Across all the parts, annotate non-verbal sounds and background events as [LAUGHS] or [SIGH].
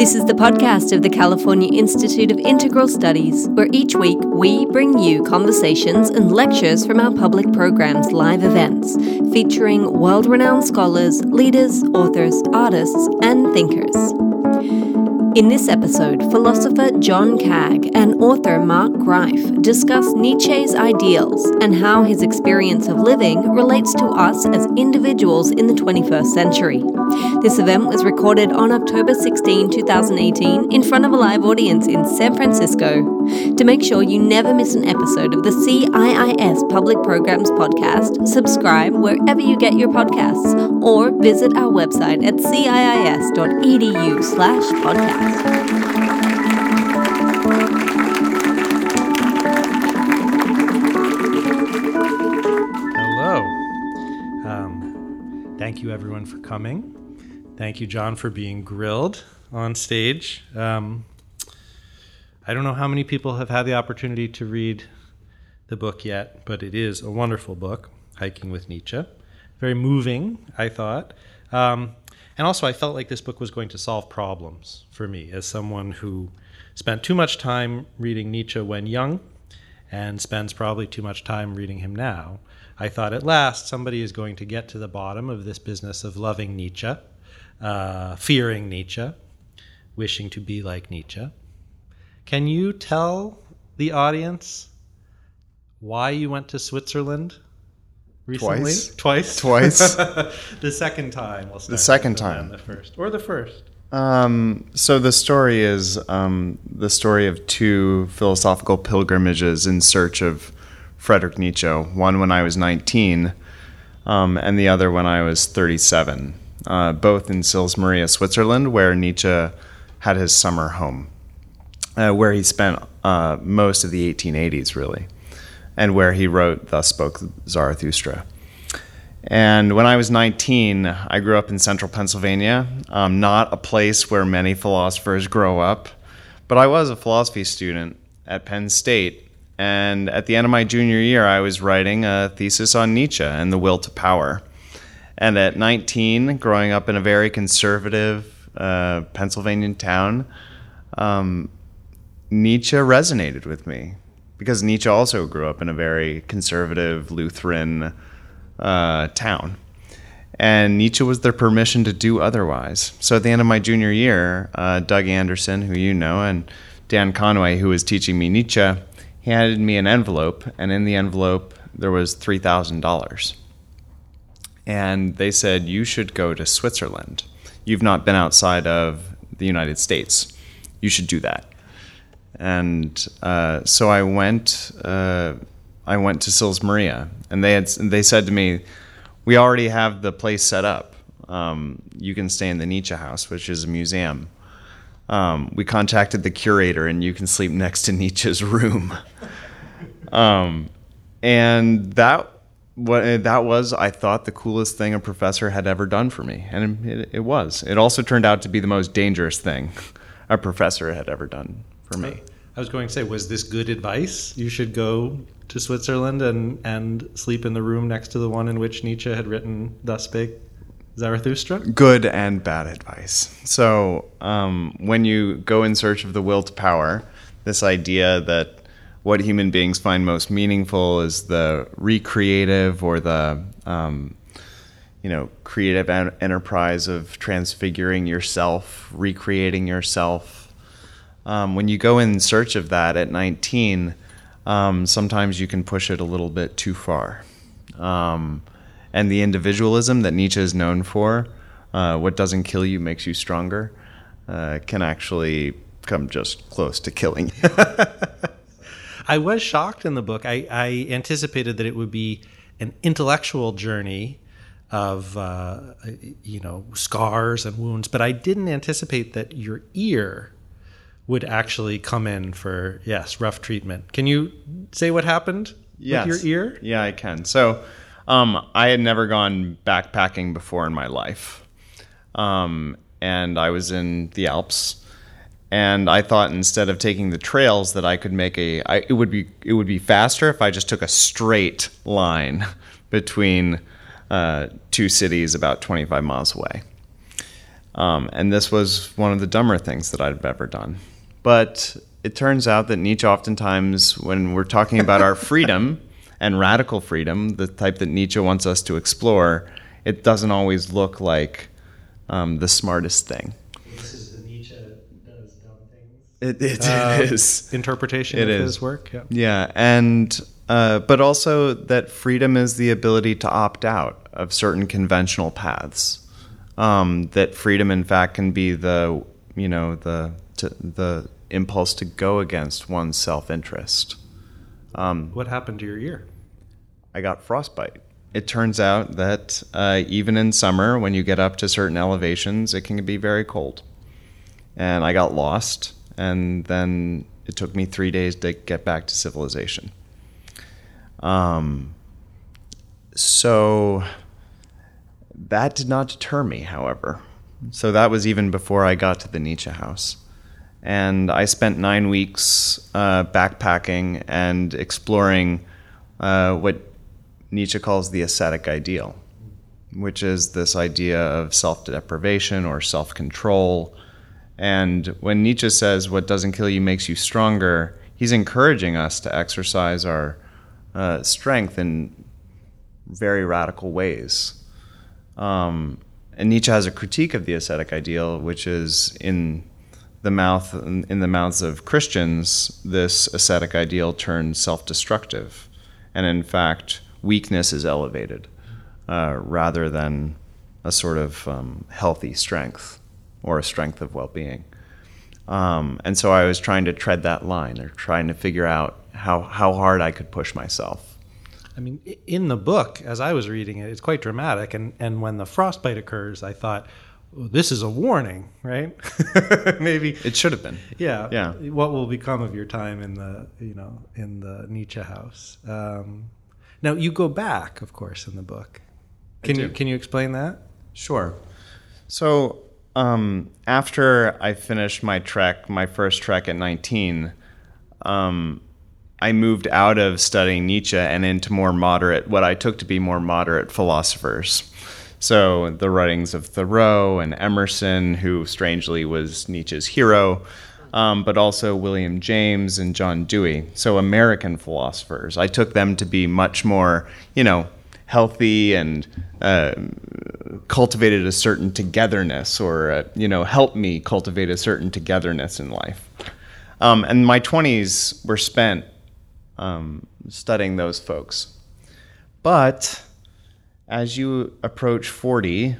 This is the podcast of the California Institute of Integral Studies, where each week we bring you conversations and lectures from our public programs live events, featuring world renowned scholars, leaders, authors, artists, and thinkers. In this episode, philosopher John Kaag and author Mark Greif discuss Nietzsche's ideals and how his experience of living relates to us as individuals in the 21st century. This event was recorded on October 16, 2018, in front of a live audience in San Francisco. To make sure you never miss an episode of the CIIS Public Programs podcast, subscribe wherever you get your podcasts or visit our website at ciis.edu slash podcast. Hello. Um, thank you, everyone, for coming. Thank you, John, for being grilled on stage. Um, I don't know how many people have had the opportunity to read the book yet, but it is a wonderful book, Hiking with Nietzsche. Very moving, I thought. Um, and also, I felt like this book was going to solve problems for me as someone who spent too much time reading Nietzsche when young and spends probably too much time reading him now. I thought at last somebody is going to get to the bottom of this business of loving Nietzsche, uh, fearing Nietzsche, wishing to be like Nietzsche. Can you tell the audience why you went to Switzerland recently? Twice. Twice. Twice. [LAUGHS] the second time. We'll The second time. The first or the first. Um, so the story is um, the story of two philosophical pilgrimages in search of Frederick Nietzsche. One when I was 19, um, and the other when I was 37. Uh, both in Sils Maria, Switzerland, where Nietzsche had his summer home, uh, where he spent uh, most of the 1880s, really, and where he wrote "Thus Spoke Zarathustra." And when I was 19, I grew up in central Pennsylvania, um, not a place where many philosophers grow up, but I was a philosophy student at Penn State. And at the end of my junior year, I was writing a thesis on Nietzsche and the will to power. And at 19, growing up in a very conservative uh, Pennsylvania town, um, Nietzsche resonated with me because Nietzsche also grew up in a very conservative Lutheran uh, town. And Nietzsche was their permission to do otherwise. So at the end of my junior year, uh, Doug Anderson, who you know, and Dan Conway, who was teaching me Nietzsche, he handed me an envelope, and in the envelope there was three thousand dollars. And they said you should go to Switzerland. You've not been outside of the United States. You should do that. And uh, so I went. Uh, I went to Sils Maria, and they had they said to me, "We already have the place set up. Um, you can stay in the Nietzsche House, which is a museum." Um, we contacted the curator, and you can sleep next to Nietzsche's room. [LAUGHS] um, and that what that was, I thought, the coolest thing a professor had ever done for me, and it, it was. It also turned out to be the most dangerous thing [LAUGHS] a professor had ever done for me. I was going to say, was this good advice? You should go to Switzerland and, and sleep in the room next to the one in which Nietzsche had written Thus Spake Zarathustra? good and bad advice. So, um, when you go in search of the will to power, this idea that what human beings find most meaningful is the recreative or the um, you know creative en- enterprise of transfiguring yourself, recreating yourself. Um, when you go in search of that at 19, um, sometimes you can push it a little bit too far. Um, and the individualism that Nietzsche is known for, uh, what doesn't kill you makes you stronger, uh, can actually come just close to killing you. [LAUGHS] I was shocked in the book. I, I anticipated that it would be an intellectual journey of, uh, you know, scars and wounds, but I didn't anticipate that your ear would actually come in for, yes, rough treatment. Can you say what happened Yes. with your ear? Yeah, I can. So, um, I had never gone backpacking before in my life, um, and I was in the Alps. And I thought instead of taking the trails that I could make a, I, it would be it would be faster if I just took a straight line [LAUGHS] between uh, two cities about 25 miles away. Um, and this was one of the dumber things that I'd ever done. But it turns out that Nietzsche, oftentimes, when we're talking about our [LAUGHS] freedom and radical freedom, the type that Nietzsche wants us to explore, it doesn't always look like um, the smartest thing. This is the Nietzsche does dumb It, it Um, is. interpretation It of is. his work. Yeah. Yeah, and uh, but also that freedom is the ability to opt out of certain conventional paths. Um, that freedom, in fact, can be the you know the to, the impulse to go against one's self interest. Um, What happened to your ear? I got frostbite. It turns out that uh, even in summer, when you get up to certain elevations, it can be very cold. And I got lost, and then it took me three days to get back to civilization. Um, so that did not deter me, however. So that was even before I got to the Nietzsche house. And I spent nine weeks uh, backpacking and exploring uh, what Nietzsche calls the ascetic ideal, which is this idea of self deprivation or self control. And when Nietzsche says what doesn't kill you makes you stronger, he's encouraging us to exercise our uh, strength in very radical ways. Um, and Nietzsche has a critique of the ascetic ideal, which is in the mouth in the mouths of Christians, this ascetic ideal turns self-destructive, and in fact, weakness is elevated uh, rather than a sort of um, healthy strength or a strength of well-being. Um, and so I was trying to tread that line, or trying to figure out how how hard I could push myself. I mean, in the book, as I was reading it, it's quite dramatic. And, and when the frostbite occurs, I thought, "Oh, this is a warning, right? [LAUGHS] Maybe. It should have been. Yeah. Yeah. What will become of your time in the, you know, in the Nietzsche house? Um, now you go back, of course, in the book. Can you can you explain that? Sure. So um, after I finished my trek, my first trek at 19, um, I moved out of studying Nietzsche and into more moderate, what I took to be more moderate philosophers. So the writings of Thoreau and Emerson, who strangely was Nietzsche's hero, um, but also William James and John Dewey. So American philosophers. I took them to be much more, you know, healthy and uh, cultivated a certain togetherness, or uh, you know, helped me cultivate a certain togetherness in life. Um, and my 20s were spent um, studying those folks. But as you approach 40,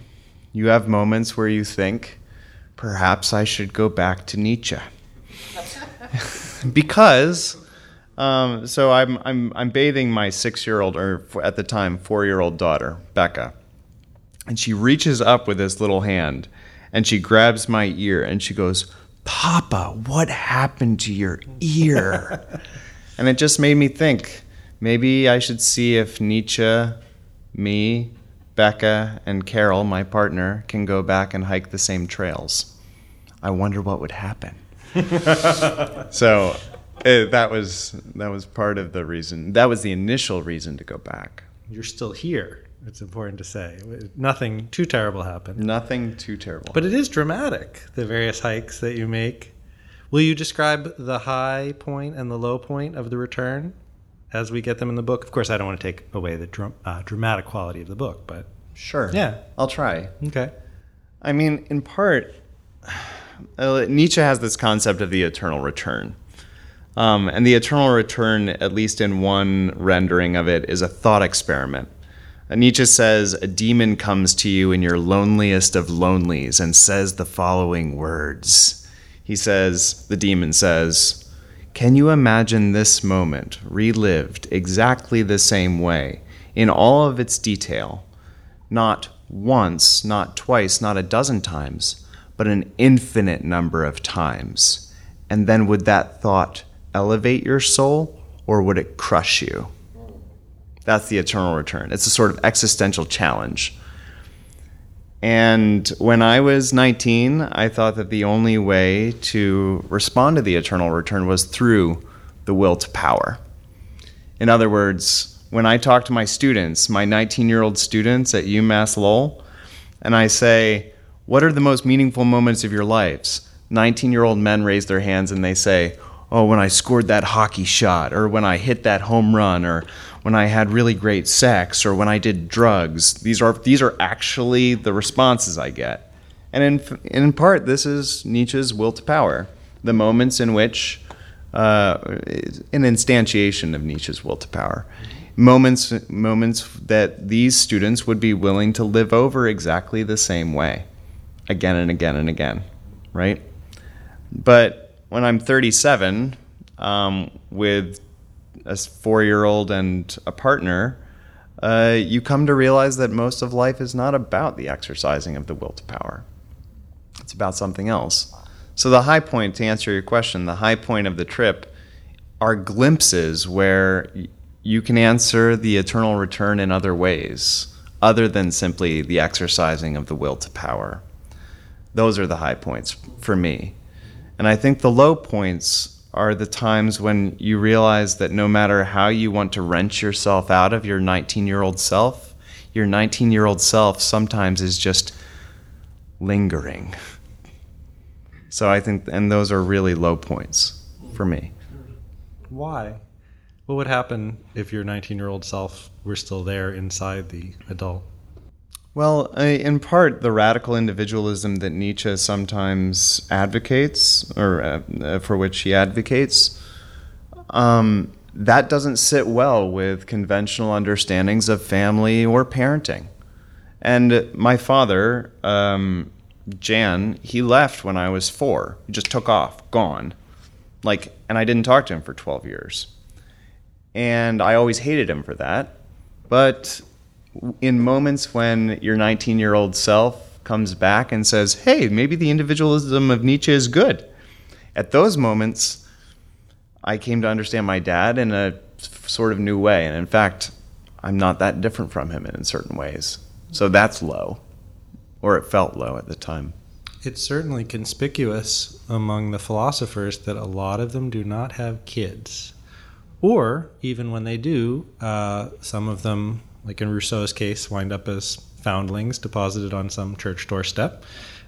you have moments where you think, perhaps I should go back to Nietzsche. [LAUGHS] because, um, so I'm, I'm, I'm bathing my six year old, or at the time, four year old daughter, Becca. And she reaches up with this little hand and she grabs my ear and she goes, Papa, what happened to your ear? [LAUGHS] and it just made me think maybe I should see if Nietzsche, me, Becca, and Carol, my partner, can go back and hike the same trails. I wonder what would happen. [LAUGHS] so eh, that was that was part of the reason. That was the initial reason to go back. You're still here. It's important to say. Nothing too terrible happened. Nothing too terrible. But it is dramatic, the various hikes that you make. Will you describe the high point and the low point of the return as we get them in the book? Of course, I don't want to take away the dram- uh, dramatic quality of the book, but sure. Yeah. I'll try. okay. I mean, in part, [SIGHS] uh, Nietzsche has this concept of the eternal return. Um, and the eternal return, at least in one rendering of it, is a thought experiment. Nietzsche says, A demon comes to you in your loneliest of lonelies and says the following words. He says, The demon says, Can you imagine this moment relived exactly the same way, in all of its detail? not once, not twice, not a dozen times, but an infinite number of times. And then would that thought elevate your soul or would it crush you? That's the eternal return. It's a sort of existential challenge. And when I was 19, I thought that the only way to respond to the eternal return was through the will to power. In other words, when I talk to my students, my 19 year old students at UMass Lowell, and I say, What are the most meaningful moments of your lives? 19 year old men raise their hands and they say, Oh, when I scored that hockey shot, or when I hit that home run, or when I had really great sex, or when I did drugs. These are, these are actually the responses I get. And in, in part, this is Nietzsche's will to power the moments in which, uh, an instantiation of Nietzsche's will to power moments moments that these students would be willing to live over exactly the same way again and again and again right but when i'm 37 um, with a four-year-old and a partner uh, you come to realize that most of life is not about the exercising of the will to power it's about something else so the high point to answer your question the high point of the trip are glimpses where you can answer the eternal return in other ways, other than simply the exercising of the will to power. Those are the high points for me. And I think the low points are the times when you realize that no matter how you want to wrench yourself out of your 19 year old self, your 19 year old self sometimes is just lingering. So I think, and those are really low points for me. Why? What would happen if your 19 year old self were still there inside the adult? Well, in part, the radical individualism that Nietzsche sometimes advocates, or uh, for which he advocates, um, that doesn't sit well with conventional understandings of family or parenting. And my father, um, Jan, he left when I was four. He just took off, gone. Like, and I didn't talk to him for 12 years and I always hated him for that. But in moments when your 19 year old self comes back and says, hey, maybe the individualism of Nietzsche is good, at those moments, I came to understand my dad in a sort of new way. And in fact, I'm not that different from him in certain ways. So that's low, or it felt low at the time. It's certainly conspicuous among the philosophers that a lot of them do not have kids. Or even when they do, uh, some of them, like in Rousseau's case, wind up as foundlings deposited on some church doorstep.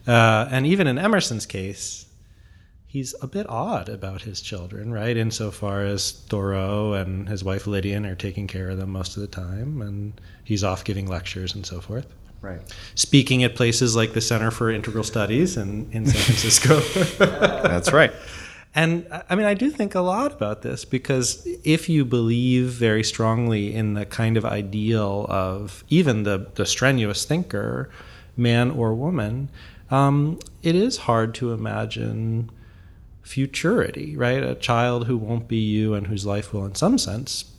Uh, and even in Emerson's case, he's a bit odd about his children, right? Insofar as Thoreau and his wife Lidian are taking care of them most of the time, and he's off giving lectures and so forth. Right. Speaking at places like the Center for Integral Studies in, in San Francisco. [LAUGHS] That's right. And I mean, I do think a lot about this because if you believe very strongly in the kind of ideal of even the, the strenuous thinker, man or woman, um, it is hard to imagine futurity, right? A child who won't be you and whose life will, in some sense,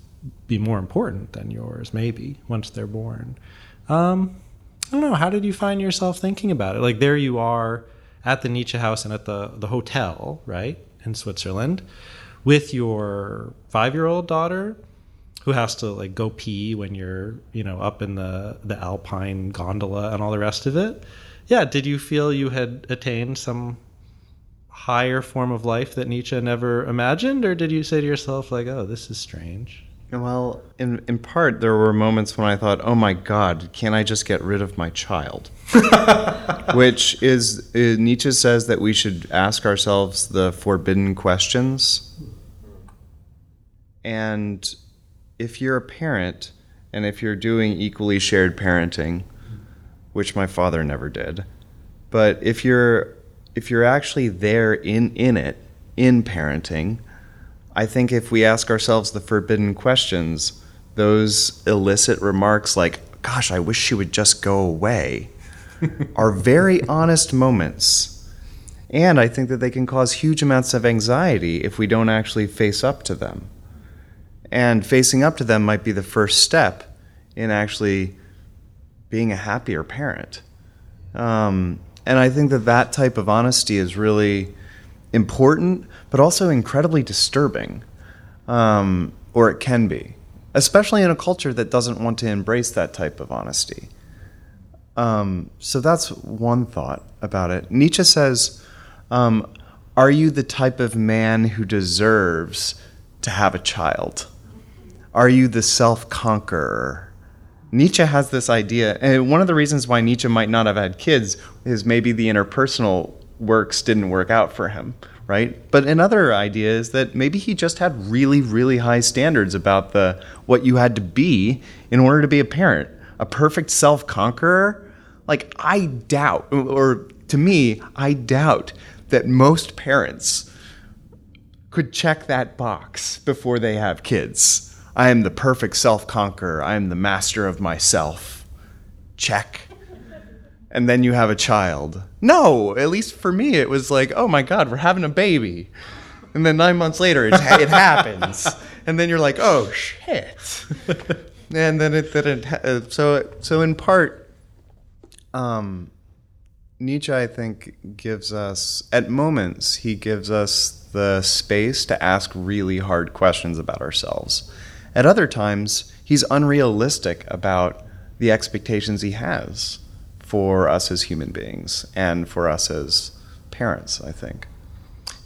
be more important than yours, maybe, once they're born. Um, I don't know. How did you find yourself thinking about it? Like, there you are at the Nietzsche house and at the, the hotel, right? In Switzerland with your five year old daughter who has to like go pee when you're you know up in the the alpine gondola and all the rest of it. Yeah did you feel you had attained some higher form of life that nietzsche never imagined? Or did you say to yourself like oh this is strange well, in, in part, there were moments when I thought, oh my God, can't I just get rid of my child? [LAUGHS] Which is, uh, Nietzsche says that we should ask ourselves the forbidden questions. And if you're a parent, and if you're doing equally shared parenting, which my father never did, but if you're if you're actually there in in it in parenting, I think if we ask ourselves the forbidden questions, those illicit remarks like, gosh, I wish she would just go away, [LAUGHS] are very honest moments. And I think that they can cause huge amounts of anxiety if we don't actually face up to them. And facing up to them might be the first step in actually being a happier parent. Um, and I think that that type of honesty is really important, but also incredibly disturbing, um, or it can be, especially in a culture that doesn't want to embrace that type of honesty. Um, so that's one thought about it. Nietzsche says, um, Are you the type of man who deserves to have a child? Are you the self conqueror Nietzsche has this idea, and one of the reasons why Nietzsche might not have had kids is maybe the interpersonal works didn't work out for him, right? But another idea is that maybe he just had really, really high standards about the what you had to be in order to be a parent. A perfect self-conqueror? Like I doubt, or to me, I doubt that most parents could check that box before they have kids. I am the perfect self conqueror. I am the master of myself. Check. And then you have a child. No, at least for me, it was like, oh my God, we're having a baby. And then nine months later, it, it happens. [LAUGHS] And then you're like, oh shit. [LAUGHS] and then it, then it uh, so, so in part, um, Nietzsche, I think, gives us, at moments, he gives us the space to ask really hard questions about ourselves. At other times, he's unrealistic about the expectations he has for us as human beings and for us as parents, I think.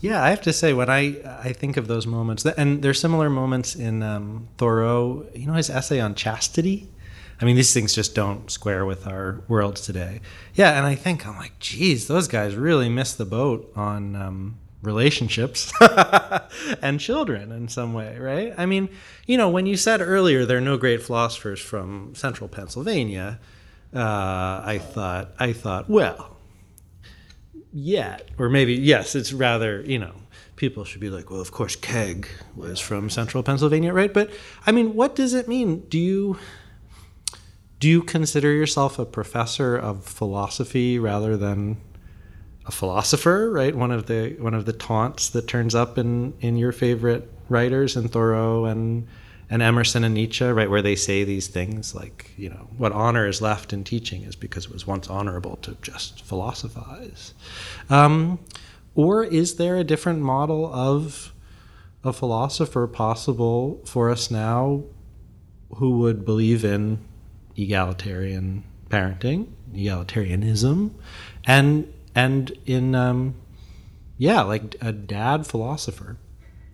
Yeah, I have to say when I I think of those moments, and there's similar moments in um, Thoreau. You know his essay on chastity. I mean, these things just don't square with our world today. Yeah, and I think I'm like, geez, those guys really missed the boat on um, relationships [LAUGHS] and children in some way, right? I mean, you know, when you said earlier there are no great philosophers from central Pennsylvania, uh, I thought, I thought, well, yet, or maybe yes, it's rather, you know, people should be like, well, of course, Kaag was from central Pennsylvania, right? But I mean, what does it mean? Do you do you consider yourself a professor of philosophy rather than a philosopher, right? One of the one of the taunts that turns up in in your favorite writers, and Thoreau and and Emerson and Nietzsche, right, where they say these things like, you know, what honor is left in teaching is because it was once honorable to just philosophize. Um, or is there a different model of a philosopher possible for us now who would believe in egalitarian parenting, egalitarianism, and and in um, yeah, like a dad philosopher.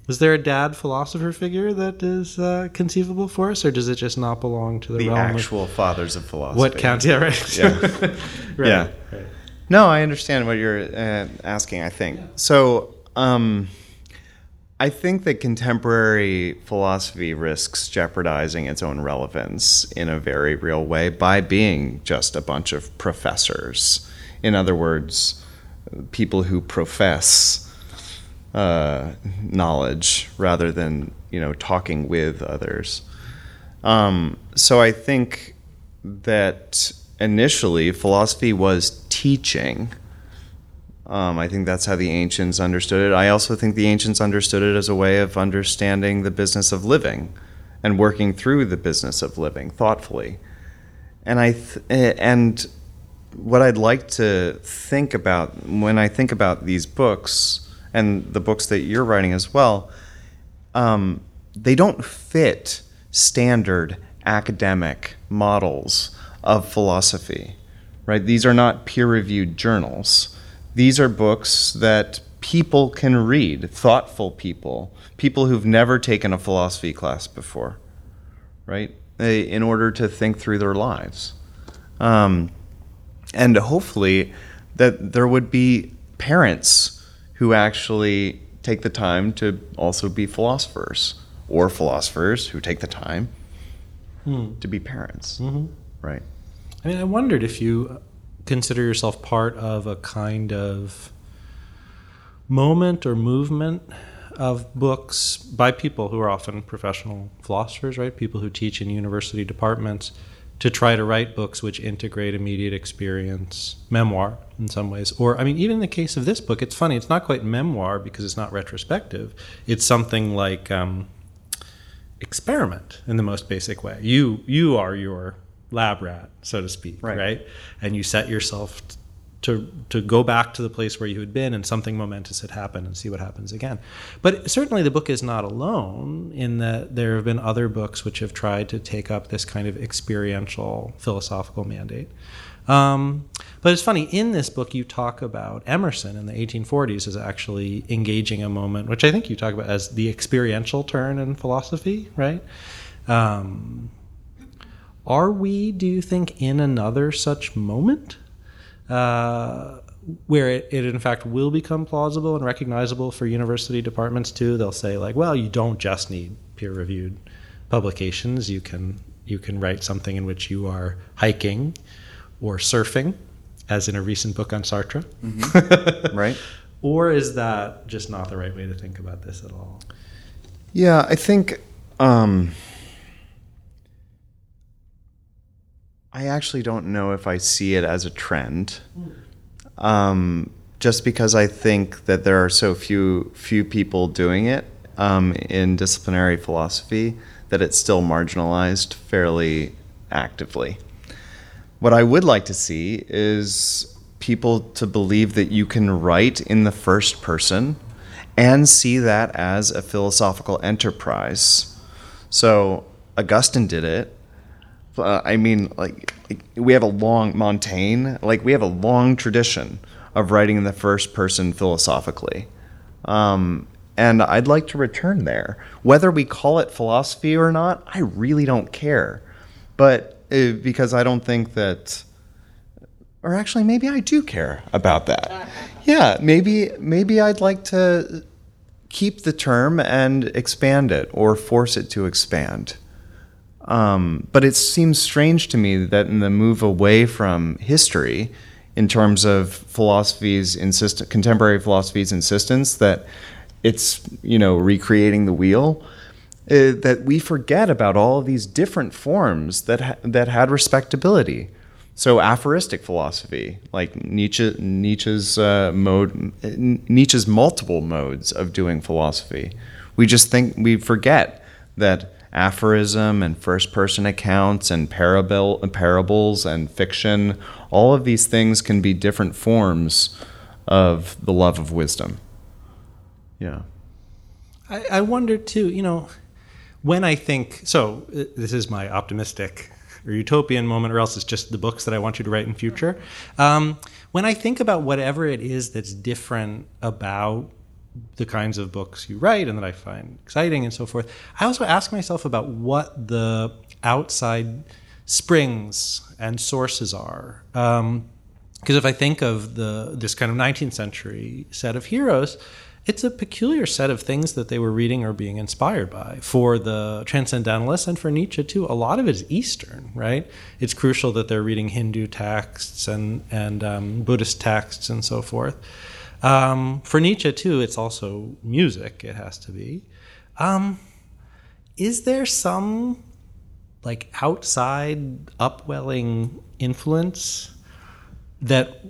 Is there a dad philosopher figure that is uh, conceivable for us, or does it just not belong to the, the realm actual of fathers of philosophy? what counts? Yeah, right. Yeah. [LAUGHS] right. Yeah. Right. No, I understand what you're uh, asking. I think so. Um, I think that contemporary philosophy risks jeopardizing its own relevance in a very real way by being just a bunch of professors in other words, people who profess uh, knowledge rather than you know talking with others. Um, so I think that initially philosophy was teaching. Um, I think that's how the ancients understood it. I also think the ancients understood it as a way of understanding the business of living and working through the business of living thoughtfully. And I th- and what I'd like to think about when I think about these books and the books that you're writing as well, um, they don't fit standard academic models of philosophy, right? These are not peer reviewed journals. These are books that people can read, thoughtful people, people who've never taken a philosophy class before, right? In order to think through their lives. Um, and hopefully that there would be parents who actually take the time to also be philosophers or philosophers who take the time hmm. to be parents mm-hmm. right i mean i wondered if you consider yourself part of a kind of moment or movement of books by people who are often professional philosophers right people who teach in university departments to try to write books which integrate immediate experience, memoir in some ways. Or, I mean, even in the case of this book, it's funny, it's not quite memoir because it's not retrospective. It's something like um, experiment in the most basic way. You, you are your lab rat, so to speak, right? right? And you set yourself to to go back to the place where you had been and something momentous had happened and see what happens again. But certainly the book is not alone in that there have been other books which have tried to take up this kind of experiential philosophical mandate. Um, but it's funny, in this book, you talk about Emerson in the 1840s as actually engaging a moment, which I think you talk about as the experiential turn in philosophy, right? Um, are we, do you think, in another such moment? Uh, where it, it in fact will become plausible and recognizable for university departments too. They'll say like, well, you don't just need peer-reviewed publications. You can you can write something in which you are hiking or surfing, as in a recent book on Sartre. Mm-hmm. right. [LAUGHS] Or is that just not the right way to think about this at all? Yeah, I think. Um, I actually don't know if I see it as a trend. Um, just because I think that there are so few few people doing it um, in disciplinary philosophy that it's still marginalized fairly actively. What I would like to see is people to believe that you can write in the first person and see that as a philosophical enterprise. So Augustine did it. Uh, I mean, like, we have a long Montaigne, like we have a long tradition of writing in the first person philosophically. Um, and I'd like to return there. Whether we call it philosophy or not, I really don't care. But uh, because I don't think that or actually maybe I do care about that. [LAUGHS] Yeah, maybe maybe I'd like to keep the term and expand it or force it to expand. Um, but it seems strange to me that in the move away from history, in terms of philosophy's insist- contemporary philosophy's insistence that it's you know recreating the wheel, uh, that we forget about all of these different forms that ha- that had respectability. So aphoristic philosophy, like Nietzsche, Nietzsche's uh, mode, Nietzsche's multiple modes of doing philosophy. We just think we forget that aphorism and first-person accounts and parable, parables and fiction, all of these things can be different forms of the love of wisdom. Yeah. I, I wonder too. You know, when I think so, uh, this is my optimistic or utopian moment, or else it's just the books that I want you to write in future. Um, when I think about whatever it is that's different about the kinds of books you write and that I find exciting and so forth, I also ask myself about what the outside springs and sources are. because um, if I think of the this kind of 19th century set of heroes, it's a peculiar set of things that they were reading or being inspired by. For the transcendentalists and for Nietzsche too, a lot of it is Eastern, right? It's crucial that they're reading Hindu texts and and um, Buddhist texts and so forth. Um, for Nietzsche too, it's also music. It has to be. Um, is there some like outside upwelling influence that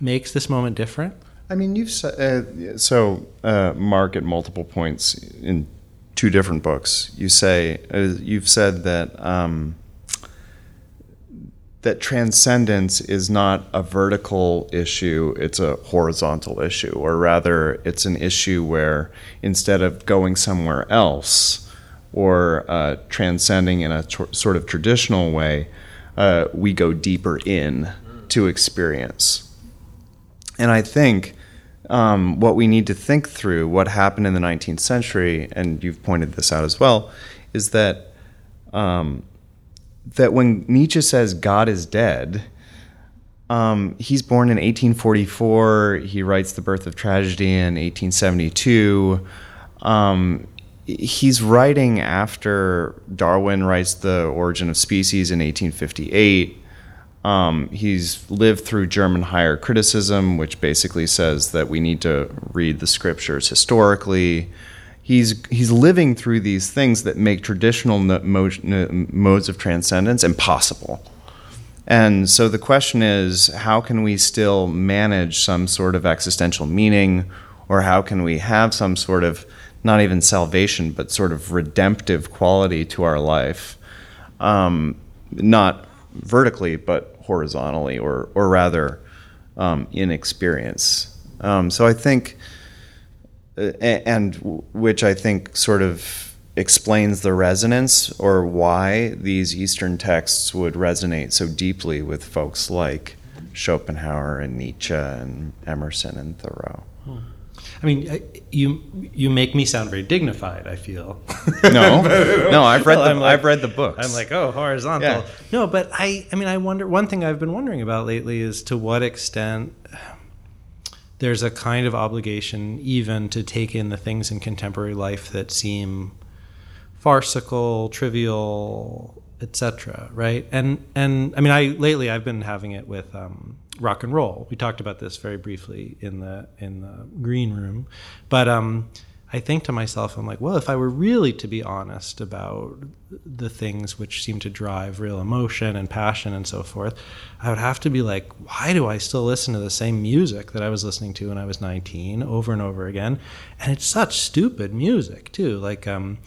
makes this moment different? I mean, you've uh, so. Uh, Mark, at multiple points in two different books, you say uh, you've said that um, that transcendence is not a vertical issue; it's a horizontal issue, or rather, it's an issue where instead of going somewhere else or uh, transcending in a t- sort of traditional way, uh, we go deeper in to experience. And I think um, what we need to think through, what happened in the 19th century, and you've pointed this out as well, is that um, that when Nietzsche says God is dead, um, he's born in 1844. He writes The Birth of Tragedy in 1872. Um, he's writing after Darwin writes The Origin of Species in 1858. Um, he's lived through German higher criticism, which basically says that we need to read the scriptures historically. He's he's living through these things that make traditional no, no, modes of transcendence impossible. And so the question is, how can we still manage some sort of existential meaning, or how can we have some sort of not even salvation, but sort of redemptive quality to our life? Um, not vertically, but horizontally, or or rather, um, in experience. Um, so I think, and which I think sort of explains the resonance or why these Eastern texts would resonate so deeply with folks like Schopenhauer and Nietzsche and Emerson and Thoreau. Hmm. I mean, you you make me sound very dignified. I feel. [LAUGHS] No, [LAUGHS] no, I've read Well, the like- I've read the books. I'm like, oh, horizontal. Yeah. No, but I, I mean, I wonder. One thing I've been wondering about lately is to what extent there's a kind of obligation, even to take in the things in contemporary life that seem farcical, trivial, etc. Right? And and I mean, I lately I've been having it with um, rock and roll. We talked about this very briefly in the in the green room, but um, I think to myself, I'm like, well, if I were really to be honest about the things which seem to drive real emotion and passion and so forth, I would have to be like, why do I still listen to the same music that I was listening to when I was 19 over and over again? And it's such stupid music too. Like, um,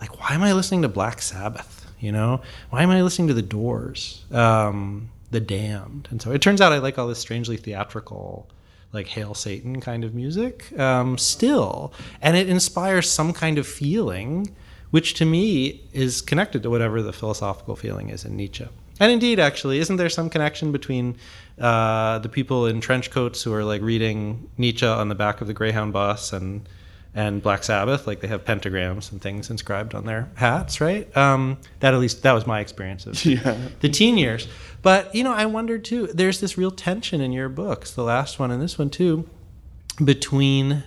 like why am I listening to Black Sabbath? You know, why am I listening to The Doors, um, The Damned? And so it turns out I like all this strangely theatrical like hail satan kind of music um, still. And it inspires some kind of feeling which to me is connected to whatever the philosophical feeling is in nietzsche. And indeed actually isn't there some connection between uh, the people in trench coats who are like reading nietzsche on the back of the greyhound bus and and Black Sabbath, like they have pentagrams and things inscribed on their hats, right? Um, that at least that was my experience of [LAUGHS] Yeah. the teen years. But you know, I wondered too. There's this real tension in your books, the last one and this one too, between,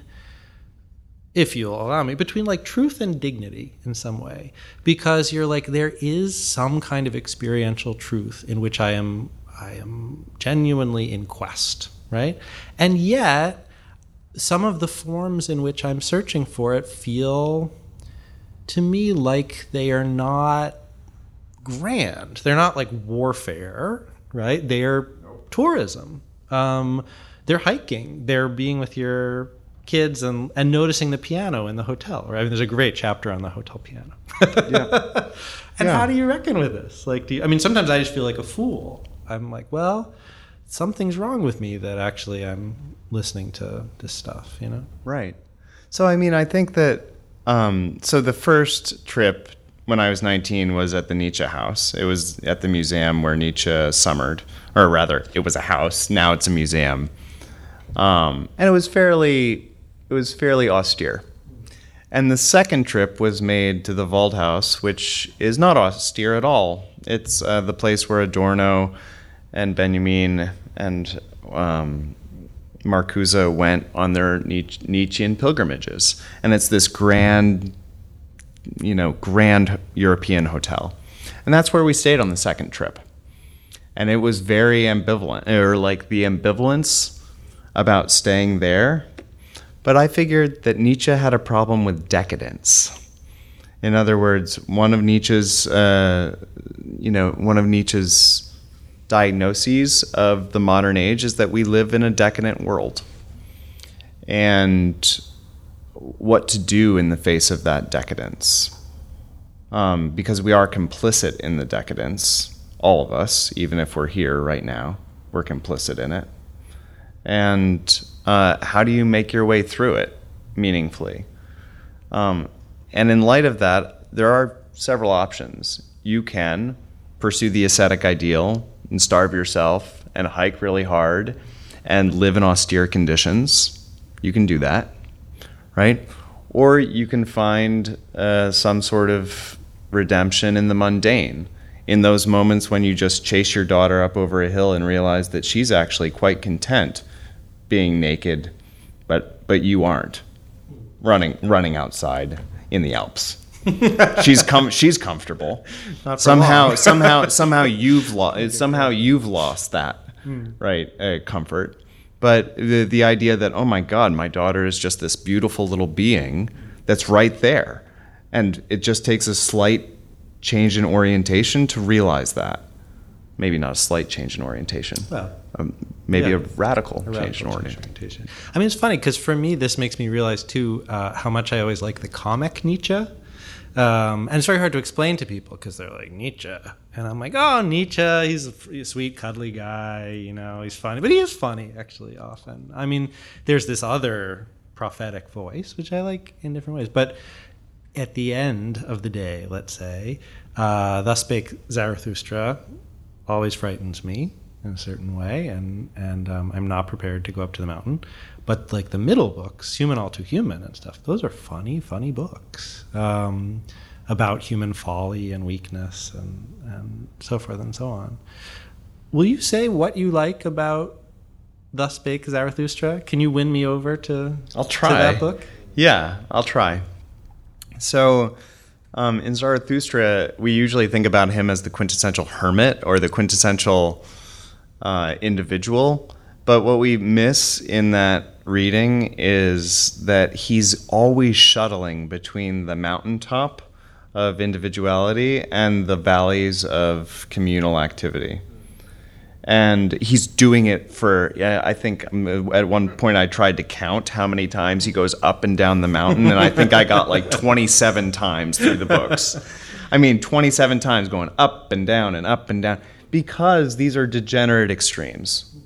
if you'll allow me, between like truth and dignity in some way, because you're like there is some kind of experiential truth in which I am I am genuinely in quest, right? And yet some of the forms in which I'm searching for it feel to me like they are not grand. They're not like warfare, right? They're tourism. Um, they're hiking. They're being with your kids and, and noticing the piano in the hotel. Right? I mean, there's a great chapter on the hotel piano. Yeah. [LAUGHS] and Yeah. how do you reckon with this? Like, do you, I mean, sometimes I just feel like a fool. I'm like, well, something's wrong with me that actually I'm listening to this stuff. You know? Right. So I mean, I think that um, so the first trip when I was 19 was at the Nietzsche house. It was at the museum where Nietzsche summered, or rather, it was a house. Now it's a museum, um, and it was fairly it was fairly austere. And the second trip was made to the Waldhaus, which is not austere at all. It's uh, the place where Adorno and Benjamin and um, Marcuse went on their Nietzschean pilgrimages. And it's this grand, you know, grand European hotel. And that's where we stayed on the second trip. And it was very ambivalent, or like the ambivalence about staying there. But I figured that Nietzsche had a problem with decadence. In other words, one of Nietzsche's, uh, you know, one of Nietzsche's diagnoses of the modern age is that we live in a decadent world. And what to do in the face of that decadence. Um, because we are complicit in the decadence, all of us, even if we're here right now, we're complicit in it. And uh, how do you make your way through it meaningfully? Um, and in light of that, there are several options. You can pursue the ascetic ideal and starve yourself and hike really hard and live in austere conditions. You can do that, right? Or you can find uh, some sort of redemption in the mundane, in those moments when you just chase your daughter up over a hill and realize that she's actually quite content being naked, but but you aren't running running outside in the Alps. [LAUGHS] she's com- she's comfortable. Somehow somehow [LAUGHS] somehow you've lost somehow you've lost that right uh, comfort. But the the idea that oh my god, my daughter is just this beautiful little being that's right there, and it just takes a slight change in orientation to realize that. Maybe not a slight change in orientation. Well, um, maybe yeah. a radical a change in radical orientation. orientation. I mean, it's funny because for me, this makes me realize too uh, how much I always like the comic Nietzsche. Um, and it's very hard to explain to people because they're like Nietzsche, and I'm like, oh, Nietzsche, he's a, sweet, cuddly guy, you know, he's funny, but he is funny actually often. I mean, there's this other prophetic voice which I like in different ways, but at the end of the day, let's say, uh, thus spake Zarathustra, always frightens me. in a certain way, and and um, I'm not prepared to go up to the mountain. But like the middle books, Human All Too Human and stuff, those are funny, funny books um, about human folly and weakness and and so forth and so on. Will you say what you like about Thus Spake Zarathustra? Can you win me over to, I'll try. to that book? Yeah, I'll try. So, um, in Zarathustra, we usually think about him as the quintessential hermit or the quintessential uh, individual. But what we miss in that reading is that he's always shuttling between the mountaintop of individuality and the valleys of communal activity. And he's doing it for yeah, i think um, at one point i tried to count how many times he goes up and down the mountain and i think i got like [LAUGHS] 27 times through the books. I mean 27 times going up and down and up and down. Because these are degenerate extremes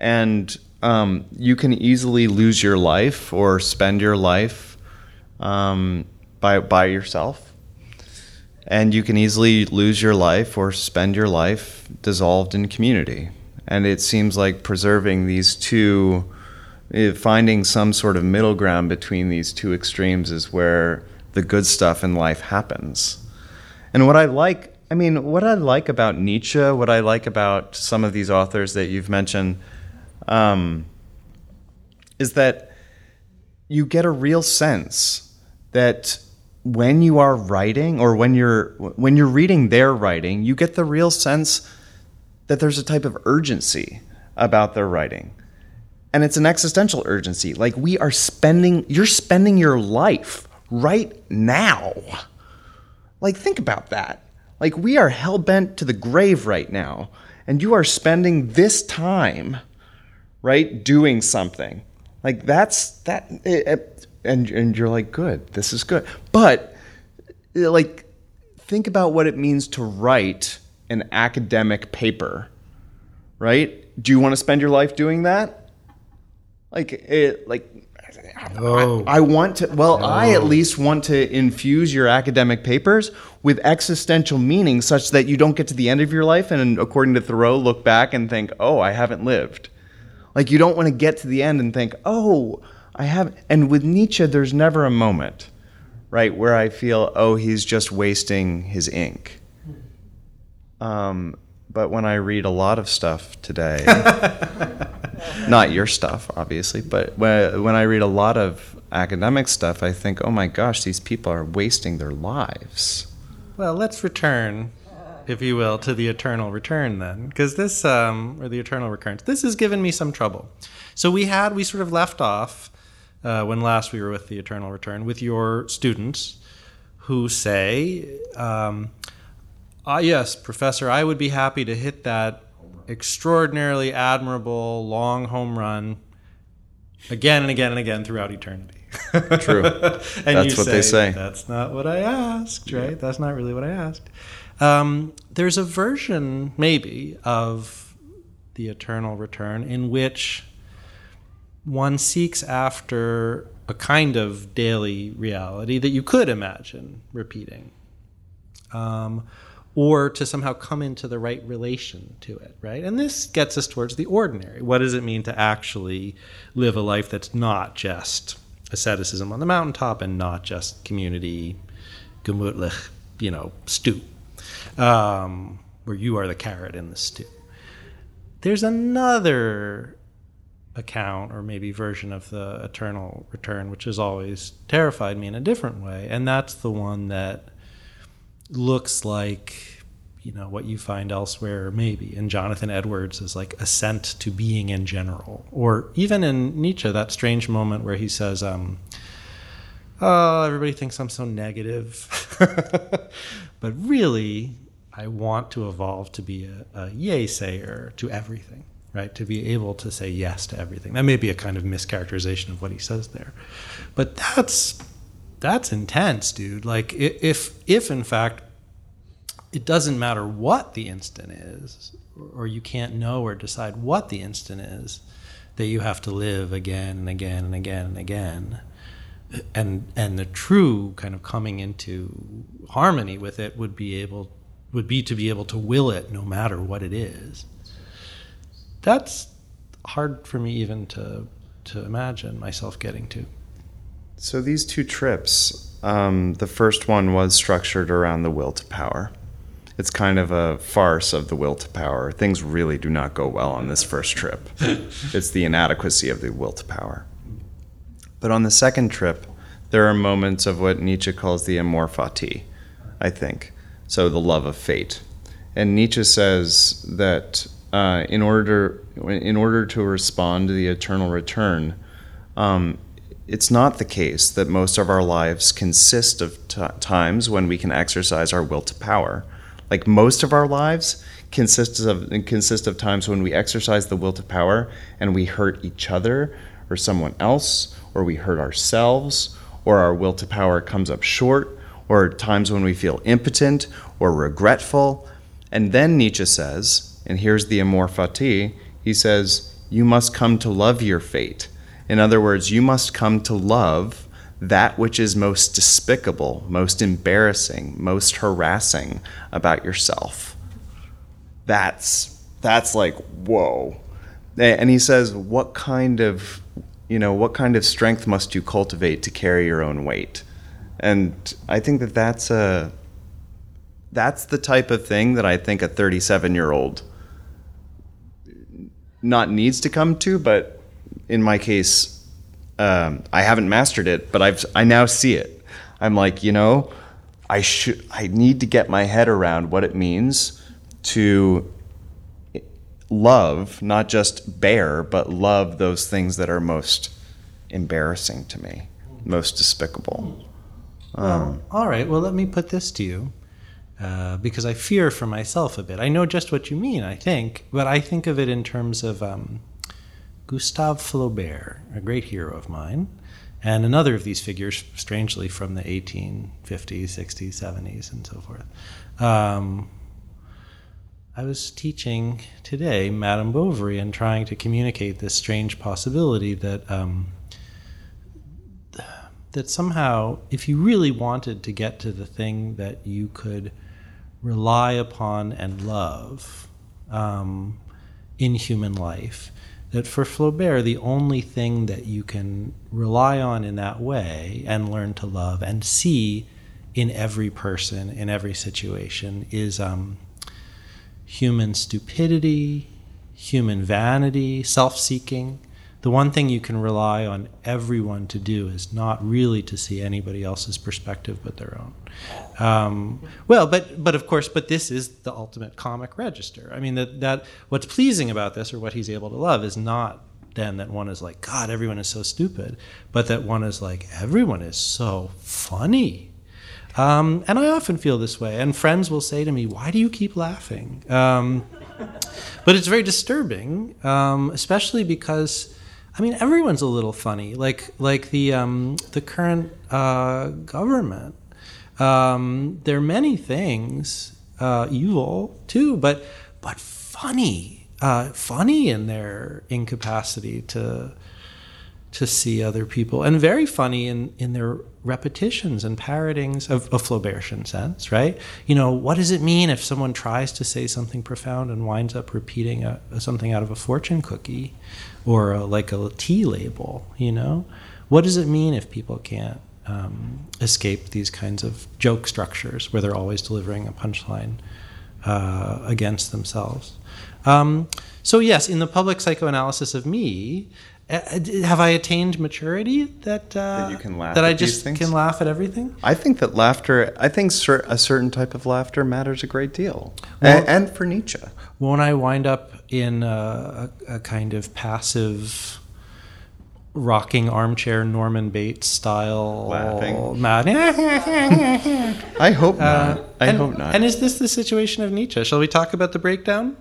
and um, you can easily lose your life or spend your life um, by, by yourself and you can easily lose your life or spend your life dissolved in community. And it seems like preserving these two, eh, finding some sort of middle ground between these two extremes is where the good stuff in life happens. And what I like, I mean, what I like about Nietzsche, what I like about some of these authors that you've mentioned, um, is that you get a real sense that when you are writing or when you're when you're reading their writing, you get the real sense that there's a type of urgency about their writing. And it's an existential urgency. Like we are spending you're spending your life right now. Like think about that. Like we are hell bent to the grave right now and you are spending this time right doing something. Like that's that it, it, and and you're like, good, this is good. But eh, like, think about what it means to write an academic paper, right? Do you want to spend your life doing that? Like it, like. Oh. I, I, want to. Well, I at least want to infuse your academic papers with existential meaning, such that you don't get to the end of your life and, according to Thoreau, look back and think, "Oh, I haven't lived." Like you don't want to get to the end and think, "Oh, I have, and with Nietzsche, there's never a moment, right, where I feel, oh, he's just wasting his ink. Um, but when I read a lot of stuff today, [LAUGHS] not your stuff, obviously, but when, when I read a lot of academic stuff, I think, oh my gosh, these people are wasting their lives. Well, let's return, if you will, to the eternal return then, because this, um, or the eternal recurrence, this has given me some trouble. So we had, we sort of left off uh, when last we were with the Eternal Return, with your students who say, um, ah, yes, Professor, I would be happy to hit that extraordinarily admirable long home run again and again and again throughout eternity. True. [LAUGHS] and that's what say, they say. That's not what I asked, right? Yeah. That's not really what I asked. Um, there's a version, maybe, of the eternal return in which one seeks after a kind of daily reality that you could imagine repeating. Um, or to somehow come into the right relation to it, right? And this gets us towards the ordinary. What does it mean to actually live a life that's not just asceticism on the mountaintop and not just community, gemütlich, you know, stew, um, where you are the carrot in the stew? There's another account or maybe version of the eternal return, which has always terrified me in a different way. And that's the one that looks like, you know, what you find elsewhere, maybe in Jonathan Edwards is like ascent to being in general. Or even in Nietzsche, that strange moment where he says, um, Oh, everybody thinks I'm so negative. [LAUGHS] but really, I want to evolve to be a, a yay sayer to everything right? To be able to say yes to everything. That may be a kind of mischaracterization of what he says there, but that's that's intense, dude. Like if if in fact it doesn't matter what the instant is, or you can't know or decide what the instant is, that you have to live again and again and again and again. And and the true kind of coming into harmony with it would be able would be to be able to will it no matter what it is that's hard for me even to to imagine myself getting to. So these two trips, um, the first one was structured around the will to power. It's kind of a farce of the will to power. Things really do not go well on this first trip. [LAUGHS] it's the inadequacy of the will to power. But on the second trip, there are moments of what Nietzsche calls the amor fati, I think. So the love of fate. And Nietzsche says that uh, in order in order to respond to the eternal return, um, it's not the case that most of our lives consist of t- times when we can exercise our will to power. Like most of our lives consists of consist of times when we exercise the will to power and we hurt each other or someone else, or we hurt ourselves, or our will to power comes up short, or times when we feel impotent or regretful. And then Nietzsche says, and here's the amor fati, he says, you must come to love your fate in other words, you must come to love that which is most despicable, most embarrassing, most harassing about yourself. That's that's like whoa. And he says, what kind of you know what kind of strength must you cultivate to carry your own weight? And I think that that's a that's the type of thing that I think a 37 year old not needs to come to, but in my case, um, I haven't mastered it, but I've I now see it. I'm like, you know, I should I need to get my head around what it means to love, not just bear, but love those things that are most embarrassing to me, most despicable. Um, all right. Well, let me put this to you. Uh, because I fear for myself a bit. I know just what you mean, I think, but I think of it in terms of um, Gustave Flaubert, a great hero of mine, and another of these figures, strangely from the 1850s, 60s, 70s, and so forth. Um, I was teaching today Madame Bovary and trying to communicate this strange possibility that um, that somehow, if you really wanted to get to the thing that you could rely upon and love um, in human life, that for Flaubert, the only thing that you can rely on in that way and learn to love and see in every person, in every situation, is um, human stupidity, human vanity, self seeking, the one thing you can rely on everyone to do is not really to see anybody else's perspective but their own. Um, well, but but of course, but this is the ultimate comic register. I mean that that what's pleasing about this, or what he's able to love, is not then that one is like God, everyone is so stupid, but that one is like everyone is so funny. Um, and I often feel this way, and friends will say to me, "Why do you keep laughing?" Um, but it's very disturbing, um, especially because I mean, everyone's a little funny. Like like the um, the current uh, government. Um, there are many things uh, evil too, but but funny, uh, funny in their incapacity to to see other people, and very funny in in their repetitions and parrotings of, a Flaubertian sense, right? You know, what does it mean if someone tries to say something profound and winds up repeating a, something out of a fortune cookie? or a, like a tea label, you know? What does it mean if people can't um, escape these kinds of joke structures where they're always delivering a punchline uh, against themselves? Um, so, yes, in the public psychoanalysis of me, have I attained maturity that uh, that you can laugh that I just can laugh at everything? I think that laughter. I think cer- a certain type of laughter matters a great deal, well, and, and, for Nietzsche. When I wind up in a, a, kind of passive, rocking armchair Norman Bates style laughing, mad. I hope not. Uh, I and, hope not. And is this the situation of Nietzsche? Shall we talk about the breakdown?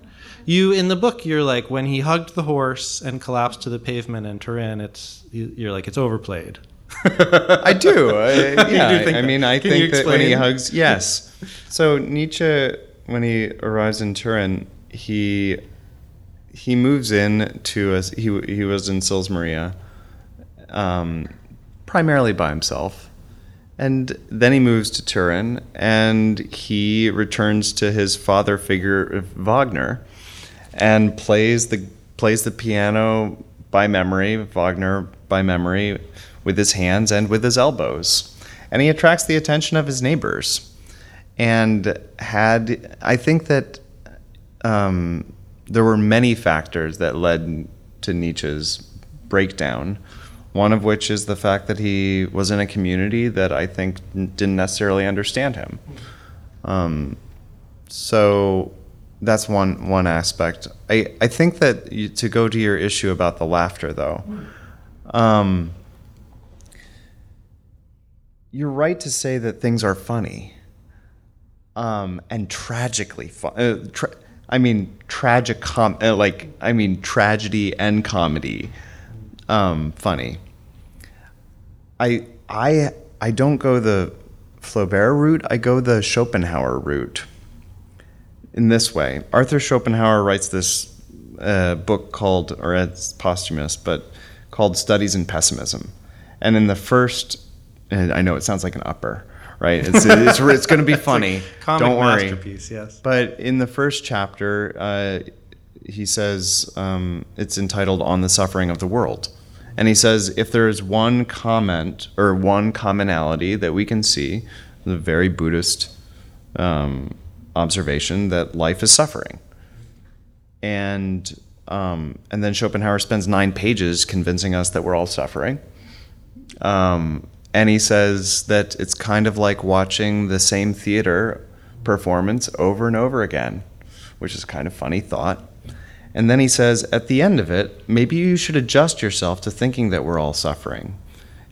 You in the book you're like when he hugged the horse and collapsed to the pavement in Turin it's you're like it's overplayed. [LAUGHS] I do. [LAUGHS] I, yeah, do I, I mean, I Can think that when he hugs, yes. So Nietzsche, when he arrives in Turin, he he moves in to a, he he was in Sils Maria, um, primarily by himself, and then he moves to Turin, and he returns to his father figure Wagner, and plays the plays the piano by memory, Wagner by memory, with his hands and with his elbows. And he attracts the attention of his neighbors. And had, I think that um, there were many factors that led to Nietzsche's breakdown. One of which is the fact that he was in a community that I think didn't necessarily understand him. Um, so that's one one aspect. I, I think that you, to go to your issue about the laughter, though, um, you're right to say that things are funny um, and tragically fun. Uh, tra- I mean, tragic com uh, like I mean tragedy and comedy um, funny. I I I don't go the Flaubert route. I go the Schopenhauer route. In this way, Arthur Schopenhauer writes this uh, book called, or it's posthumous, but called Studies in Pessimism. And in the first, and I know it sounds like an upper, right? It's [LAUGHS] it's, it's going to be funny. Don't worry. masterpiece, yes. But in the first chapter, uh, he says um, it's entitled "On the Suffering of the World," and he says if there is one comment or one commonality that we can see, the very Buddhist um, observation that life is suffering, and um, and then Schopenhauer spends nine pages convincing us that we're all suffering. Um, and he says that it's kind of like watching the same theater performance over and over again, which is kind of funny thought. And then he says, at the end of it, maybe you should adjust yourself to thinking that we're all suffering.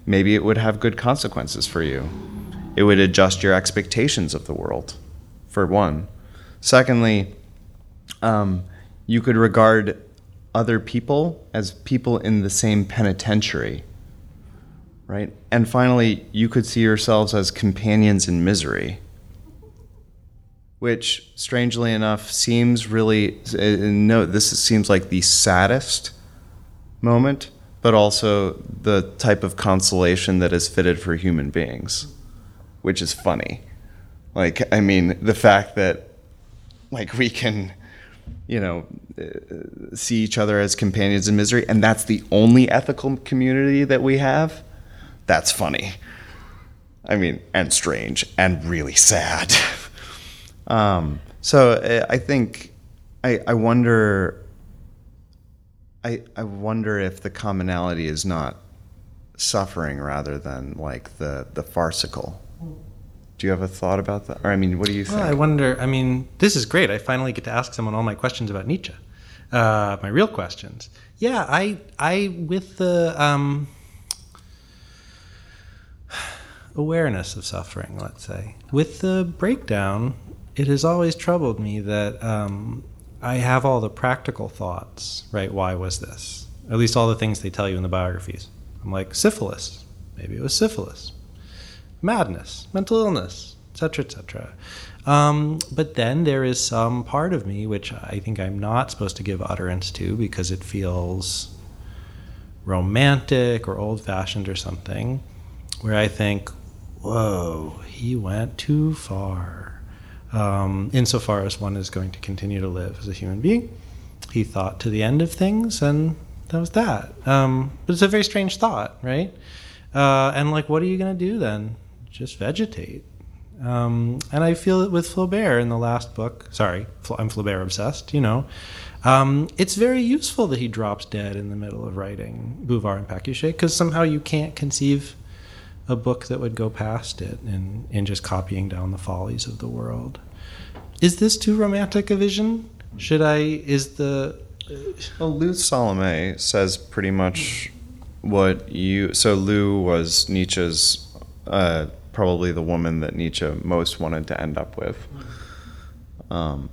Maybe it would have good consequences for you. It would adjust your expectations of the world, for one. Secondly, um, you could regard other people as people in the same penitentiary right? And finally, you could see yourselves as companions in misery, which, strangely enough, seems really uh, no. This seems like the saddest moment, but also the type of consolation that is fitted for human beings, which is funny. Like, I mean, the fact that like we can you know, uh, see each other as companions in misery, and that's the only ethical community that we have that's funny. I mean, and strange and really sad. [LAUGHS] um, so uh, I think I, I wonder. I, I wonder if the commonality is not suffering rather than like the, the farcical. Do you have a thought about that? Or I mean, what do you think? Well, I wonder. I mean, this is great. I finally get to ask someone all my questions about Nietzsche, uh, my real questions. Yeah, I, I with the um, awareness of suffering, let's say. With the breakdown, it has always troubled me that um, I have all the practical thoughts, right? Why was this? At least all the things they tell you in the biographies. I'm like, syphilis. Maybe it was syphilis. Madness, mental illness, etc., etc. Um, but then there is some part of me which I think I'm not supposed to give utterance to because it feels romantic or old fashioned or something, where I think, whoa, he went too far. Um, insofar as one is going to continue to live as a human being, he thought to the end of things, and that was that. Um, but it's a very strange thought, right? Uh, and like, what are you going to do then? Just vegetate. Um, and I feel it with Flaubert in the last book. Sorry, I'm Flaubert obsessed, you know. Um, it's very useful that he drops dead in the middle of writing Bouvard and Pécuchet because somehow you can't conceive a book that would go past it and, and just copying down the follies of the world. Is this too romantic a vision? Should I, is the. Well, Lou Salome says pretty much what you. So Lou was Nietzsche's, uh, probably the woman that Nietzsche most wanted to end up with. Um,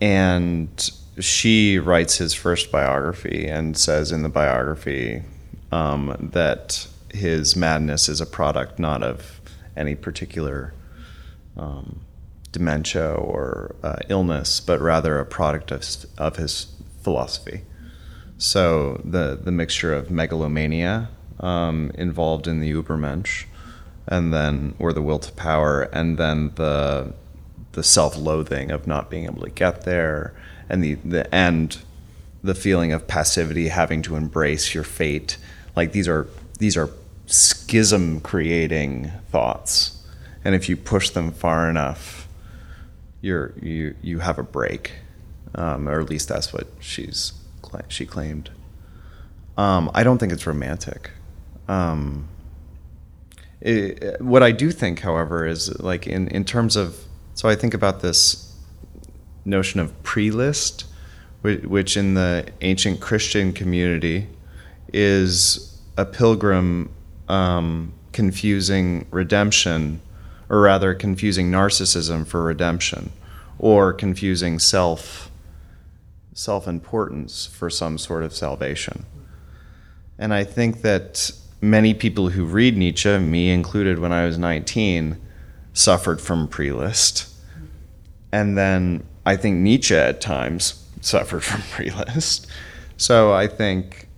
and she writes his first biography and says in the biography um, that his madness is a product not of any particular um, dementia or uh, illness, but rather a product of, of his philosophy. So the the mixture of megalomania um, involved in the Übermensch, and then or the will to power, and then the the self-loathing of not being able to get there, and the the end the feeling of passivity, having to embrace your fate. Like these are these are schism creating thoughts. And if you push them far enough, you're you you have a break. Um, or at least that's what she's she claimed. Um, I don't think it's romantic. Um, it, what I do think, however, is like in, in terms of so I think about this notion of prelest, which, which in the ancient Christian community is a pilgrim um, confusing redemption, or rather confusing narcissism for redemption, or confusing self self importance for some sort of salvation. And I think that many people who read Nietzsche, me included when I was 19, suffered from prelest. And then I think Nietzsche at times suffered from [LAUGHS] prelest. So I think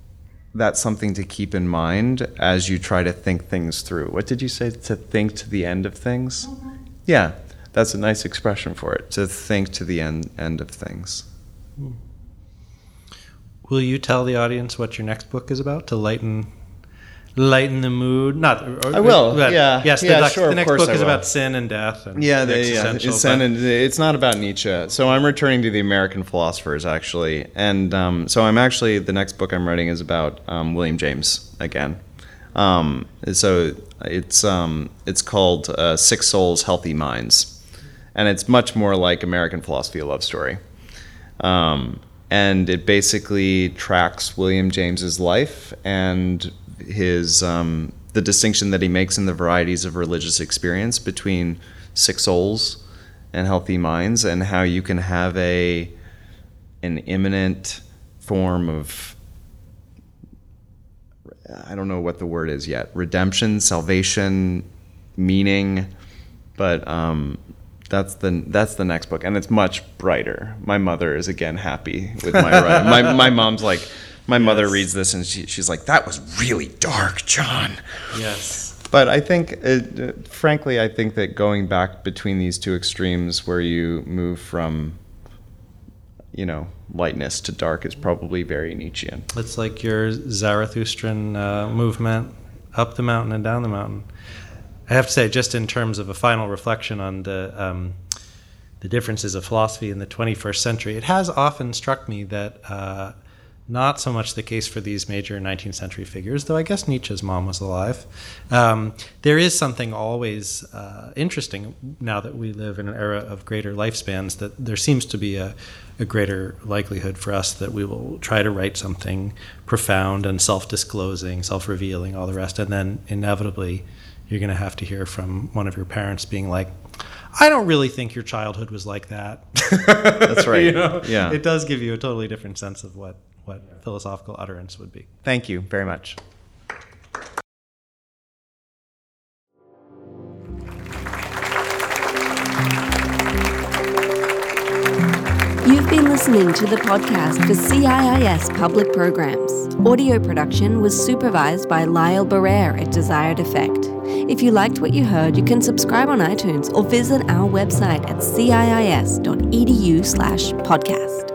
that's something to keep in mind as you try to think things through. What did you say? To think to the end of things? Mm-hmm. Yeah, that's a nice expression for it. To think to the end end of things. Will you tell the audience what your next book is about to lighten lighten the mood. Not or, I will. yeah. Yes. Yeah, the, sure, the next book is about sin and death. And yeah. The, yeah. It's sin and it's not about Nietzsche. So I'm returning to the American philosophers actually, and um, so I'm actually the next book I'm writing is about um, William James again. Um, so it's um, it's called uh, Sick Souls, Healthy Minds, and it's much more like American philosophy a love story. Um, and it basically tracks William James's life and his um, the distinction that he makes in the varieties of religious experience between sick souls and healthy minds, and how you can have a an immanent form of I don't know what the word is yet redemption, salvation, meaning, but um, that's the that's the next book, and it's much brighter. My mother is again happy with my my my mom's like my yes. mother reads this and she, she's like, "That was really dark, John." Yes. But I think, it, uh, frankly, I think that going back between these two extremes, where you move from, you know, lightness to dark, is probably very Nietzschean. It's like your Zarathustran uh, movement, up the mountain and down the mountain. I have to say, just in terms of a final reflection on the um, the differences of philosophy in the 21st century, it has often struck me that uh, not so much the case for these major 19th century figures, though I guess Nietzsche's mom was alive. Um, there is something always uh, interesting now that we live in an era of greater lifespans that there seems to be a, a greater likelihood for us that we will try to write something profound and self disclosing, self revealing, all the rest. And then inevitably, you're going to have to hear from one of your parents being like, I don't really think your childhood was like that. [LAUGHS] That's right. you know? Yeah. It does give you a totally different sense of what what philosophical utterance would be. Thank you very much. You've been listening to the podcast for CIIS Public Programs. Audio production was supervised by Lyle Barrere at Desired Effect. If you liked what you heard, you can subscribe on iTunes or visit our website at ciis.edu slash podcast.